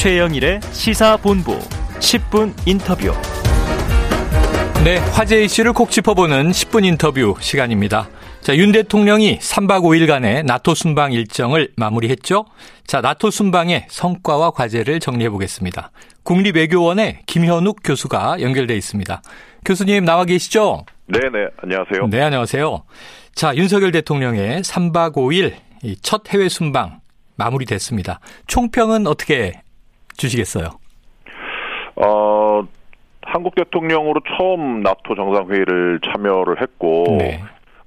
최영일의 시사본부 10분 인터뷰. 네, 화제 이슈를 콕 짚어보는 10분 인터뷰 시간입니다. 자, 윤 대통령이 3박 5일간의 나토 순방 일정을 마무리했죠. 자, 나토 순방의 성과와 과제를 정리해 보겠습니다. 국립외교원의 김현욱 교수가 연결돼 있습니다. 교수님 나와 계시죠? 네, 네. 안녕하세요. 네, 안녕하세요. 자, 윤석열 대통령의 3박 5일 첫 해외 순방 마무리됐습니다. 총평은 어떻게 주시겠어요? 어, 한국 대통령으로 처음 나토 정상회의를 참여를 했고, 네.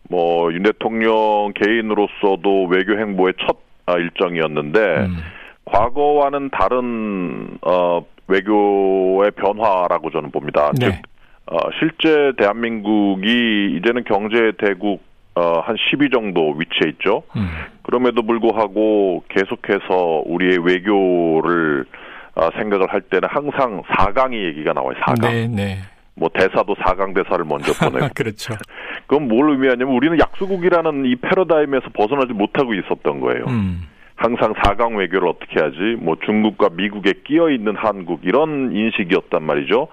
뭐, 윤 대통령 개인으로서도 외교 행보의 첫 아, 일정이었는데, 음. 과거와는 다른, 어, 외교의 변화라고 저는 봅니다. 네. 즉, 어, 실제 대한민국이 이제는 경제 대국 어, 한 10위 정도 위치해 있죠. 음. 그럼에도 불구하고 계속해서 우리의 외교를 어, 생각을 할 때는 항상 4강의 얘기가 나와요. 4강. 네, 네. 뭐 대사도 4강 대사를 먼저 보내고. 그렇죠. 그건 뭘 의미하냐면 우리는 약소국이라는 이 패러다임에서 벗어나지 못하고 있었던 거예요. 음. 항상 4강 외교를 어떻게 하지? 뭐 중국과 미국에 끼어 있는 한국 이런 인식이었단 말이죠.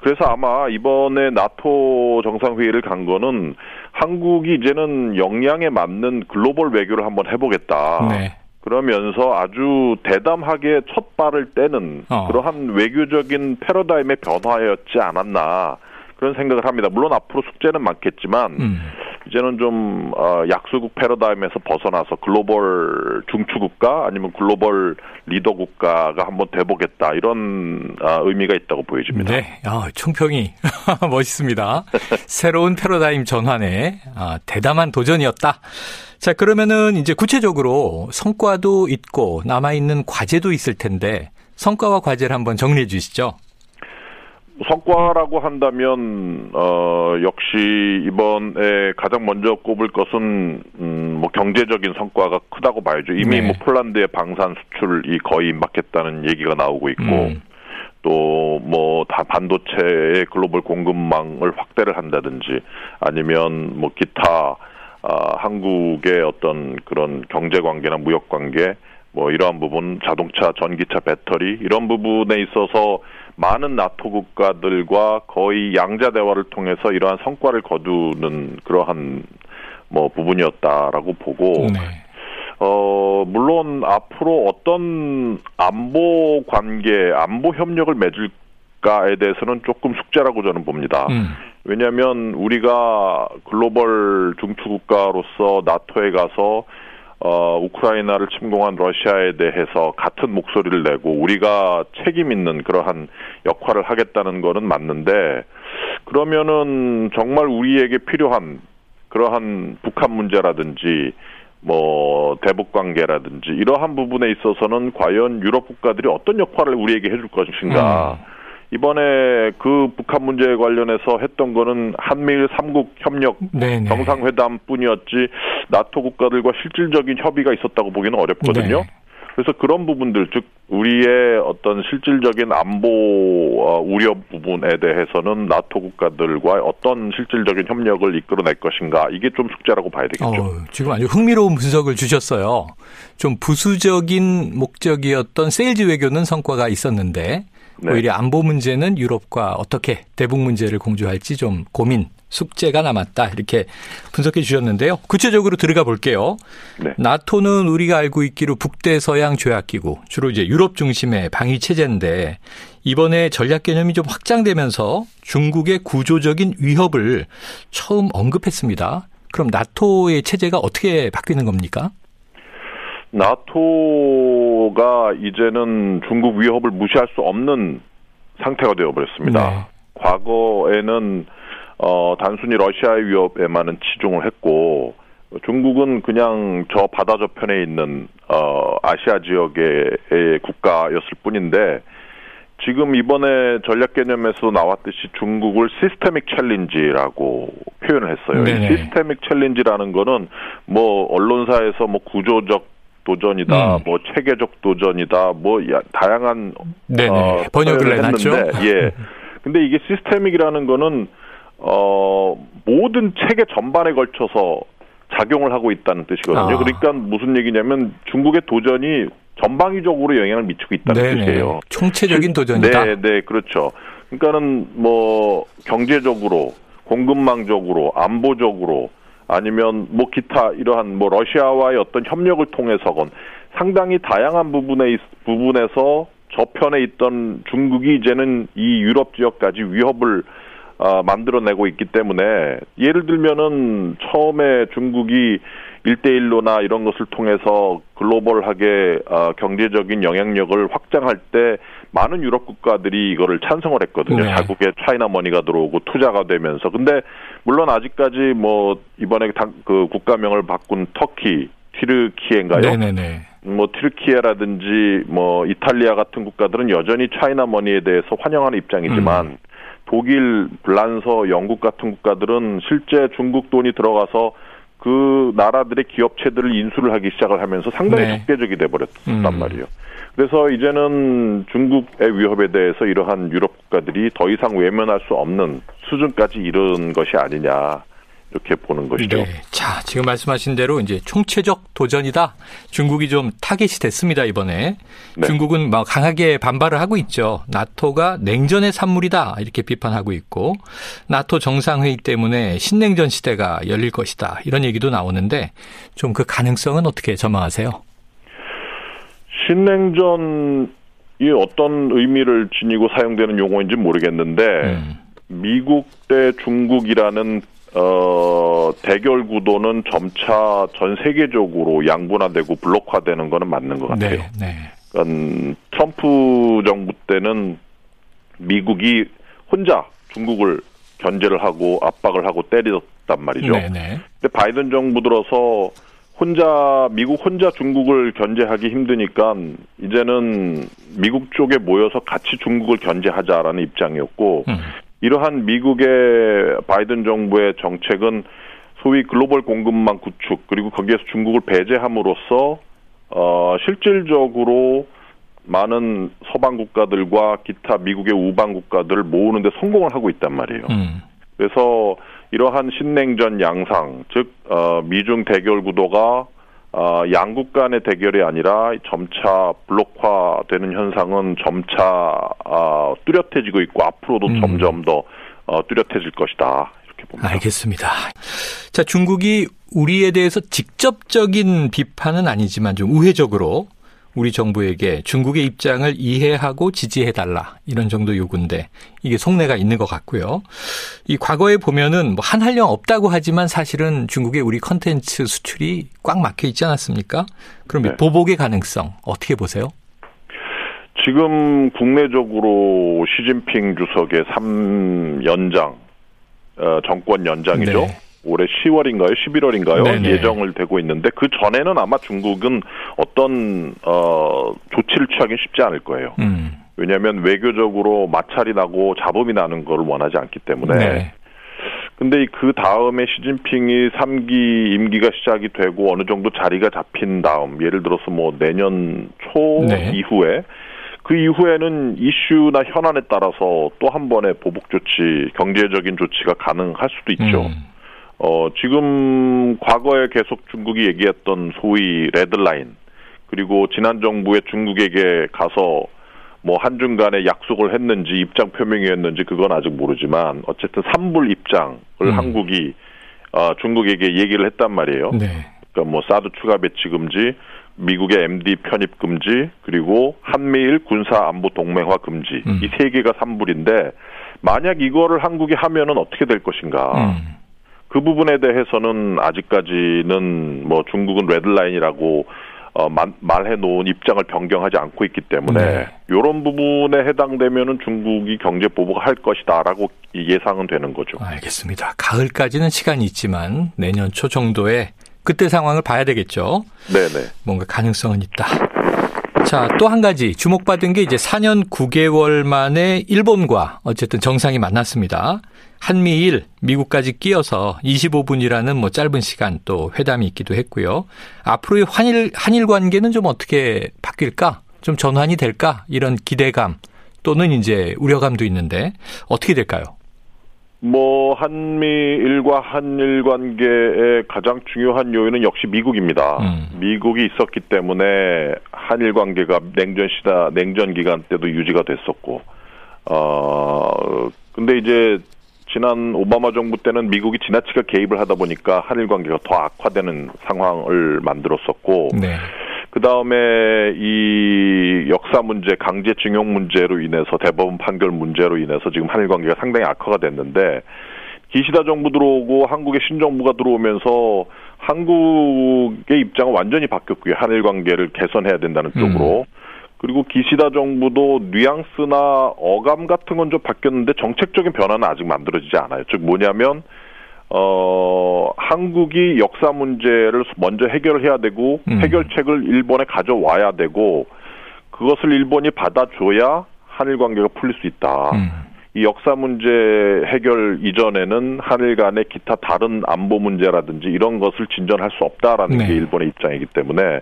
그래서 아마 이번에 나토 정상회의를 간 거는 한국이 이제는 역량에 맞는 글로벌 외교를 한번 해보겠다. 네. 그러면서 아주 대담하게 첫 발을 떼는 어. 그러한 외교적인 패러다임의 변화였지 않았나 그런 생각을 합니다. 물론 앞으로 숙제는 많겠지만 음. 이제는 좀 어, 약소국 패러다임에서 벗어나서 글로벌 중추국가 아니면 글로벌 리더 국가가 한번 돼보겠다 이런 어, 의미가 있다고 보여집니다. 네, 아, 총평이 멋있습니다. 새로운 패러다임 전환에 아, 대담한 도전이었다. 자, 그러면은 이제 구체적으로 성과도 있고 남아있는 과제도 있을 텐데 성과와 과제를 한번 정리해 주시죠. 성과라고 한다면 어 역시 이번에 가장 먼저 꼽을 것은 음뭐 경제적인 성과가 크다고 봐야죠. 이미 네. 뭐 폴란드의 방산 수출이 거의 임박했다는 얘기가 나오고 있고 음. 또뭐 다 반도체의 글로벌 공급망을 확대를 한다든지 아니면 뭐 기타 아, 한국의 어떤 그런 경제 관계나 무역 관계 뭐 이러한 부분 자동차 전기차 배터리 이런 부분에 있어서 많은 나토 국가들과 거의 양자 대화를 통해서 이러한 성과를 거두는 그러한 뭐 부분이었다라고 보고 네. 어 물론 앞으로 어떤 안보 관계, 안보 협력을 맺을까에 대해서는 조금 숙제라고 저는 봅니다. 음. 왜냐하면 우리가 글로벌 중추 국가로서 나토에 가서 어, 우크라이나를 침공한 러시아에 대해서 같은 목소리를 내고 우리가 책임 있는 그러한 역할을 하겠다는 거는 맞는데 그러면은 정말 우리에게 필요한 그러한 북한 문제라든지 뭐 대북 관계라든지 이러한 부분에 있어서는 과연 유럽 국가들이 어떤 역할을 우리에게 해줄 것인가 음. 이번에 그 북한 문제 에 관련해서 했던 거는 한미일 삼국 협력 네네. 정상회담뿐이었지 나토 국가들과 실질적인 협의가 있었다고 보기는 어렵거든요. 네. 그래서 그런 부분들 즉 우리의 어떤 실질적인 안보 어, 우려 부분에 대해서는 나토 국가들과 어떤 실질적인 협력을 이끌어낼 것인가 이게 좀 숙제라고 봐야 되겠죠. 어, 지금 아주 흥미로운 분석을 주셨어요. 좀 부수적인 목적이었던 세일즈 외교는 성과가 있었는데 네. 오히려 안보 문제는 유럽과 어떻게 대북 문제를 공조할지 좀 고민 숙제가 남았다 이렇게 분석해 주셨는데요. 구체적으로 들어가 볼게요. 네. 나토는 우리가 알고 있기로 북대서양 조약기구 주로 이제 유럽 중심의 방위 체제인데 이번에 전략 개념이 좀 확장되면서 중국의 구조적인 위협을 처음 언급했습니다. 그럼 나토의 체제가 어떻게 바뀌는 겁니까? 나토가 이제는 중국 위협을 무시할 수 없는 상태가 되어버렸습니다. 네. 과거에는 어, 단순히 러시아의 위협에만은 치중을 했고 중국은 그냥 저 바다 저편에 있는 어, 아시아 지역의 국가였을 뿐인데 지금 이번에 전략 개념에서 나왔듯이 중국을 systemic challenge라고 표현을 했어요. 네네. systemic challenge라는 거는 뭐 언론사에서 뭐 구조적 도전이다, 음. 뭐 체계적 도전이다, 뭐 다양한 네네. 어, 번역을 해놨죠. 예. 근데 이게 시스템이라는 거는 어 모든 체계 전반에 걸쳐서 작용을 하고 있다는 뜻이거든요. 아. 그러니까 무슨 얘기냐면 중국의 도전이 전방위적으로 영향을 미치고 있다는 네네. 뜻이에요. 총체적인 도전이다. 네, 네, 그렇죠. 그러니까는 뭐 경제적으로, 공급망적으로, 안보적으로 아니면 뭐 기타 이러한 뭐 러시아와의 어떤 협력을 통해서건 상당히 다양한 부분에 부분에서 저편에 있던 중국이 이제는 이 유럽 지역까지 위협을 어, 만들어내고 있기 때문에 예를 들면은 처음에 중국이 일대일로나 이런 것을 통해서 글로벌하게 어, 경제적인 영향력을 확장할 때 많은 유럽 국가들이 이거를 찬성을 했거든요. 네. 자국에 China money가 들어오고 투자가 되면서. 근데 물론 아직까지 뭐 이번에 당, 그 국가명을 바꾼 터키, 튀르키예인가요? 네네네. 뭐 튀르키예라든지 뭐 이탈리아 같은 국가들은 여전히 China money에 대해서 환영하는 입장이지만 음. 독일, 불란서, 영국 같은 국가들은 실제 중국 돈이 들어가서 그 나라들의 기업체들을 인수를 하기 시작을 하면서 상당히 네. 적대적이 돼버렸단 음. 말이에요. 그래서 이제는 중국의 위협에 대해서 이러한 유럽 국가들이 더 이상 외면할 수 없는 수준까지 이른 것이 아니냐. 이렇게 보는 것이죠. 네. 자, 지금 말씀하신 대로 이제 총체적 도전이다. 중국이 좀 타겟이 됐습니다, 이번에. 네. 중국은 막 강하게 반발을 하고 있죠. 나토가 냉전의 산물이다. 이렇게 비판하고 있고, 나토 정상회의 때문에 신냉전 시대가 열릴 것이다. 이런 얘기도 나오는데, 좀 그 가능성은 어떻게 전망하세요? 신냉전이 어떤 의미를 지니고 사용되는 용어인지 모르겠는데, 음. 미국 대 중국이라는 어, 대결 구도는 점차 전 세계적으로 양분화되고 블록화되는 거는 맞는 것 같아요. 네, 네. 그러니까 트럼프 정부 때는 미국이 혼자 중국을 견제를 하고 압박을 하고 때렸단 말이죠. 네, 네. 근데 바이든 정부 들어서 혼자 미국 혼자 중국을 견제하기 힘드니까 이제는 미국 쪽에 모여서 같이 중국을 견제하자라는 입장이었고 음. 이러한 미국의 바이든 정부의 정책은 소위 글로벌 공급망 구축 그리고 거기에서 중국을 배제함으로써 어 실질적으로 많은 서방 국가들과 기타 미국의 우방 국가들을 모으는데 성공을 하고 있단 말이에요. 음. 그래서 이러한 신냉전 양상, 즉 어, 미중 대결 구도가 어, 양국 간의 대결이 아니라 점차 블록화되는 현상은 점차 어, 뚜렷해지고 있고 앞으로도 음. 점점 더 어, 뚜렷해질 것이다. 이렇게 봅니다. 알겠습니다. 자, 중국이 우리에 대해서 직접적인 비판은 아니지만 좀 우회적으로 우리 정부에게 중국의 입장을 이해하고 지지해달라 이런 정도 요구인데 이게 속내가 있는 것 같고요. 이 과거에 보면은 뭐 한한령 없다고 하지만 사실은 중국의 우리 컨텐츠 수출이 꽉 막혀 있지 않았습니까? 그럼 네. 보복의 가능성 어떻게 보세요? 지금 국내적으로 시진핑 주석의 3연장 어, 정권 연장이죠. 네. 올해 10월인가요, 11월인가요 네네. 예정을 되고 있는데 그 전에는 아마 중국은 어떤 어 조치를 취하기 쉽지 않을 거예요. 음. 왜냐하면 외교적으로 마찰이 나고 잡음이 나는 걸 원하지 않기 때문에. 네. 근데 그 다음에 시진핑이 3기 임기가 시작이 되고 어느 정도 자리가 잡힌 다음, 예를 들어서 뭐 내년 초 네. 이후에 그 이후에는 이슈나 현안에 따라서 또 한 번의 보복 조치, 경제적인 조치가 가능할 수도 있죠. 음. 어, 지금 과거에 계속 중국이 얘기했던 소위 레드라인, 그리고 지난 정부에 중국에게 가서 뭐 한중 간에 약속을 했는지 입장 표명이 었는지 그건 아직 모르지만 어쨌든 삼불 입장을 음. 한국이 어, 중국에게 얘기를 했단 말이에요. 네. 그러니까 뭐 사드 추가 배치 금지, 미국의 MD 편입 금지, 그리고 한미일 군사 안보 동맹화 금지 음. 이세 개가 삼불인데 만약 이거를 한국이 하면은 어떻게 될 것인가? 음. 그 부분에 대해서는 아직까지는 뭐 중국은 레드라인이라고 어, 말해 놓은 입장을 변경하지 않고 있기 때문에 네. 이런 부분에 해당되면은 중국이 경제 보복을 할 것이다라고 예상은 되는 거죠. 알겠습니다. 가을까지는 시간이 있지만 내년 초 정도에 그때 상황을 봐야 되겠죠. 네네. 뭔가 가능성은 있다. 자, 또 한 가지 주목받은 게 이제 4년 9개월 만에 일본과 어쨌든 정상이 만났습니다. 한미일, 미국까지 끼어서 25분이라는 뭐 짧은 시간 또 회담이 있기도 했고요. 앞으로의 한일, 한일 관계는 좀 어떻게 바뀔까? 좀 전환이 될까? 이런 기대감 또는 이제 우려감도 있는데 어떻게 될까요? 뭐 한미일과 한일 관계의 가장 중요한 요인은 역시 미국입니다. 음. 미국이 있었기 때문에 한일 관계가 냉전 시다 냉전 기간 때도 유지가 됐었고 어 근데 이제 지난 오바마 정부 때는 미국이 지나치게 개입을 하다 보니까 한일 관계가 더 악화되는 상황을 만들었었고 네. 그 다음에 이 역사 문제, 강제징용 문제로 인해서 대법원 판결 문제로 인해서 지금 한일 관계가 상당히 악화가 됐는데 기시다 정부 들어오고 한국의 신정부가 들어오면서 한국의 입장은 완전히 바뀌었고요. 한일 관계를 개선해야 된다는 쪽으로. 음. 그리고 기시다 정부도 뉘앙스나 어감 같은 건 좀 바뀌었는데 정책적인 변화는 아직 만들어지지 않아요. 즉 뭐냐면 어, 한국이 역사 문제를 먼저 해결을 해야 되고 음. 해결책을 일본에 가져와야 되고 그것을 일본이 받아줘야 한일 관계가 풀릴 수 있다. 음. 이 역사 문제 해결 이전에는 한일 간의 기타 다른 안보 문제라든지 이런 것을 진전할 수 없다라는 네. 게 일본의 입장이기 때문에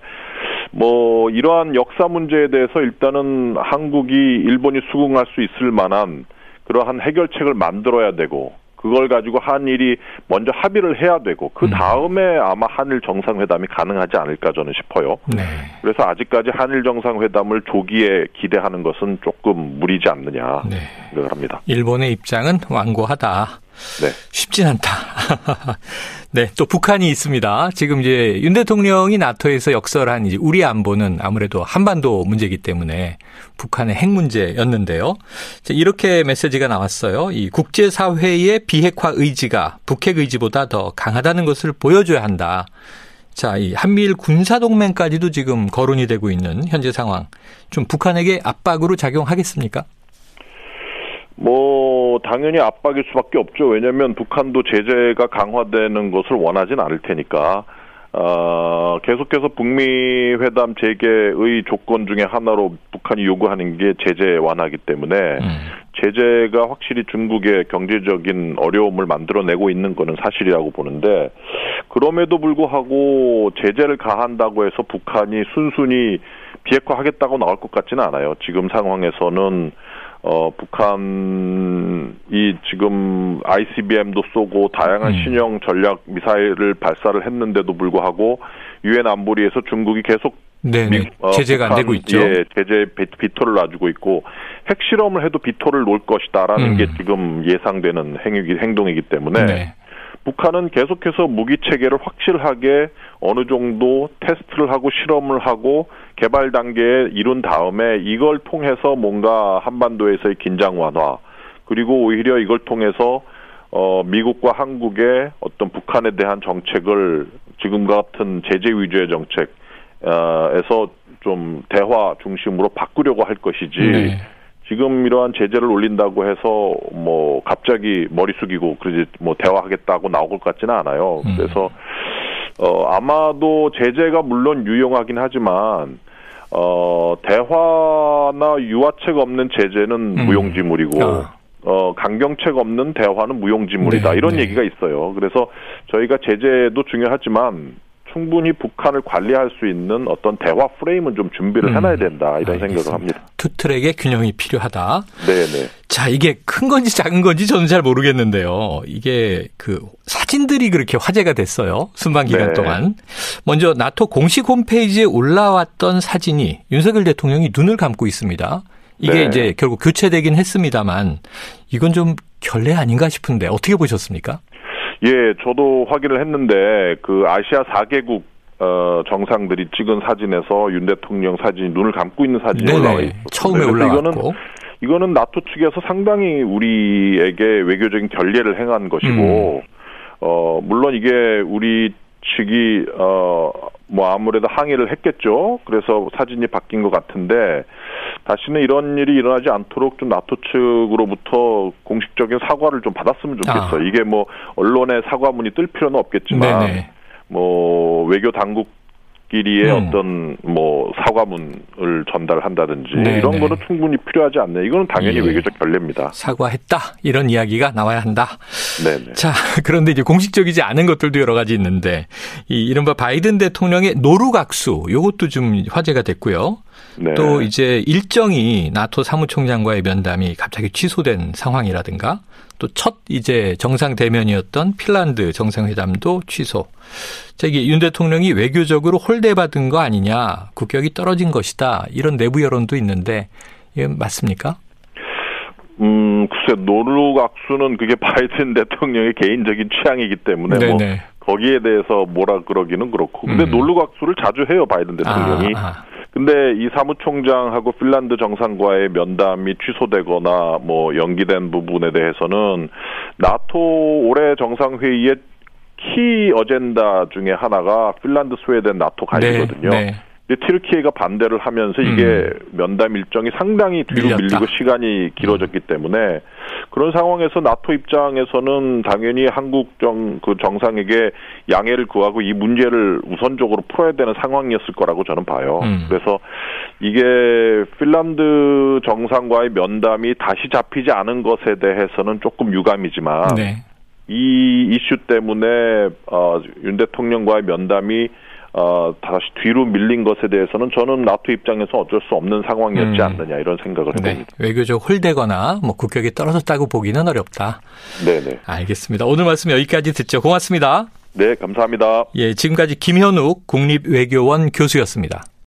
뭐 이러한 역사 문제에 대해서 일단은 한국이 일본이 수긍할 수 있을 만한 그러한 해결책을 만들어야 되고 그걸 가지고 한일이 먼저 합의를 해야 되고 그 음. 다음에 아마 한일 정상회담이 가능하지 않을까 저는 싶어요. 네. 그래서 아직까지 한일 정상회담을 조기에 기대하는 것은 조금 무리지 않느냐 네. 생각을 합니다. 일본의 입장은 완고하다. 네. 쉽진 않다. 네, 또 북한이 있습니다. 지금 이제 윤 대통령이 나토에서 역설한 이제 우리 안보는 아무래도 한반도 문제이기 때문에 북한의 핵 문제였는데요. 이렇게 메시지가 나왔어요. 이 국제사회의 비핵화 의지가 북핵 의지보다 더 강하다는 것을 보여줘야 한다. 자, 이 한미일 군사동맹까지도 지금 거론이 되고 있는 현재 상황. 좀 북한에게 압박으로 작용하겠습니까? 뭐 당연히 압박일 수밖에 없죠. 왜냐하면 북한도 제재가 강화되는 것을 원하진 않을 테니까. 어, 계속해서 북미 회담 재개의 조건 중에 하나로 북한이 요구하는 게 제재 완화기 때문에 음. 제재가 확실히 중국의 경제적인 어려움을 만들어내고 있는 것은 사실이라고 보는데 그럼에도 불구하고 제재를 가한다고 해서 북한이 순순히 비핵화하겠다고 나올 것 같지는 않아요. 지금 상황에서는 어, 북한이 지금 ICBM도 쏘고 다양한 음. 신형 전략 미사일을 발사를 했는데도 불구하고 유엔 안보리에서 중국이 계속 네, 미, 어, 제재가 북한, 안 되고 있죠. 예, 제재 비토를 놔주고 있고 핵실험을 해도 비토를 놓을 것이다라는 음. 게 지금 예상되는 행위 행동이기 때문에 네. 북한은 계속해서 무기 체계를 확실하게 어느 정도 테스트를 하고 실험을 하고 개발 단계에 이룬 다음에 이걸 통해서 뭔가 한반도에서의 긴장 완화 그리고 오히려 이걸 통해서 어 미국과 한국의 어떤 북한에 대한 정책을 지금 같은 제재 위주의 정책에서 좀 대화 중심으로 바꾸려고 할 것이지 네. 지금 이러한 제재를 올린다고 해서 뭐 갑자기 머리 숙이고 그러지 뭐 대화하겠다고 나올 것 같지는 않아요. 음. 그래서 어 아마도 제재가 물론 유용하긴 하지만 어, 대화나 유화책 없는 제재는 음. 무용지물이고, 아. 어, 강경책 없는 대화는 무용지물이다. 네, 이런 네. 얘기가 있어요. 그래서 저희가 제재도 중요하지만 충분히 북한을 관리할 수 있는 어떤 대화 프레임은 좀 준비를 음, 해놔야 된다 이런. 생각을 합니다. two track의 균형이 필요하다. 네네. 자 이게 큰 건지 작은 건지 저는 잘 모르겠는데요. 이게 그 사진들이 그렇게 화제가 됐어요. 순방 기간 네. 동안. 먼저 나토 공식 홈페이지에 올라왔던 사진이 윤석열 대통령이 눈을 감고 있습니다. 이게 네. 이제 결국 교체되긴 했습니다만 이건 좀 결례 아닌가 싶은데 어떻게 보셨습니까? 예, 저도 확인을 했는데 그 아시아 4개국 어, 정상들이 찍은 사진에서 윤 대통령 사진이 눈을 감고 있는 사진이 네네. 올라와 있어요. 처음에 올라왔고. 이거는 이거는 나토 측에서 상당히 우리에게 외교적인 결례를 행한 것이고 음. 어 물론 이게 우리 측이 어 뭐 아무래도 항의를 했겠죠. 그래서 사진이 바뀐 것 같은데 다시는 이런 일이 일어나지 않도록 좀 나토 측으로부터 공식적인 사과를 좀 받았으면 좋겠어요. 아. 이게 뭐 언론의 사과문이 뜰 필요는 없겠지만 네네. 뭐 외교 당국 끼리의 음. 어떤 뭐 사과문을 전달한다든지 네네. 이런 거는 충분히 필요하지 않네. 이거는 당연히 예. 외교적 결례입니다. 사과했다 이런 이야기가 나와야 한다. 네네. 자 그런데 이제 공식적이지 않은 것들도 여러 가지 있는데 이 이른바 바이든 대통령의 노루각수 요것도 좀 화제가 됐고요. 네. 또 이제 일정이 나토 사무총장과의 면담이 갑자기 취소된 상황이라든가 또 첫 이제 정상 대면이었던 핀란드 정상회담도 취소. 저기 윤 대통령이 외교적으로 홀대받은 거 아니냐, 국격이 떨어진 것이다 이런 내부 여론도 있는데 이게 맞습니까? 음, 글쎄 노르 악수는 그게 바이든 대통령의 개인적인 취향이기 때문에 뭐 네네. 뭐 거기에 대해서 뭐라 그러기는 그렇고 근데 음. 노르 악수를 자주 해요 바이든 대통령이. 아, 아. 근데 이 사무총장하고 핀란드 정상과의 면담이 취소되거나 뭐 연기된 부분에 대해서는 나토 올해 정상회의의 키 어젠다 중에 하나가 핀란드 스웨덴 나토 가입이거든요. 네, 네. 근데 티르키예가 반대를 하면서 이게 음. 면담 일정이 상당히 뒤로 밀렸다. 밀리고 시간이 길어졌기 때문에 그런 상황에서 나토 입장에서는 당연히 한국 정, 그 정상에게 양해를 구하고 이 문제를 우선적으로 풀어야 되는 상황이었을 거라고 저는 봐요. 음. 그래서 이게 핀란드 정상과의 면담이 다시 잡히지 않은 것에 대해서는 조금 유감이지만 네. 이 이슈 때문에 어, 윤 대통령과의 면담이 어, 다시 뒤로 밀린 것에 대해서는 저는 나토 입장에서 어쩔 수 없는 상황이었지 음. 않느냐 이런 생각을 네. 해봅니다. 외교적 홀대거나 뭐 국격이 떨어졌다고 보기는 어렵다. 네네. 알겠습니다. 오늘 말씀 여기까지 듣죠. 고맙습니다. 네, 감사합니다. 예, 지금까지 김현욱 국립외교원 교수였습니다.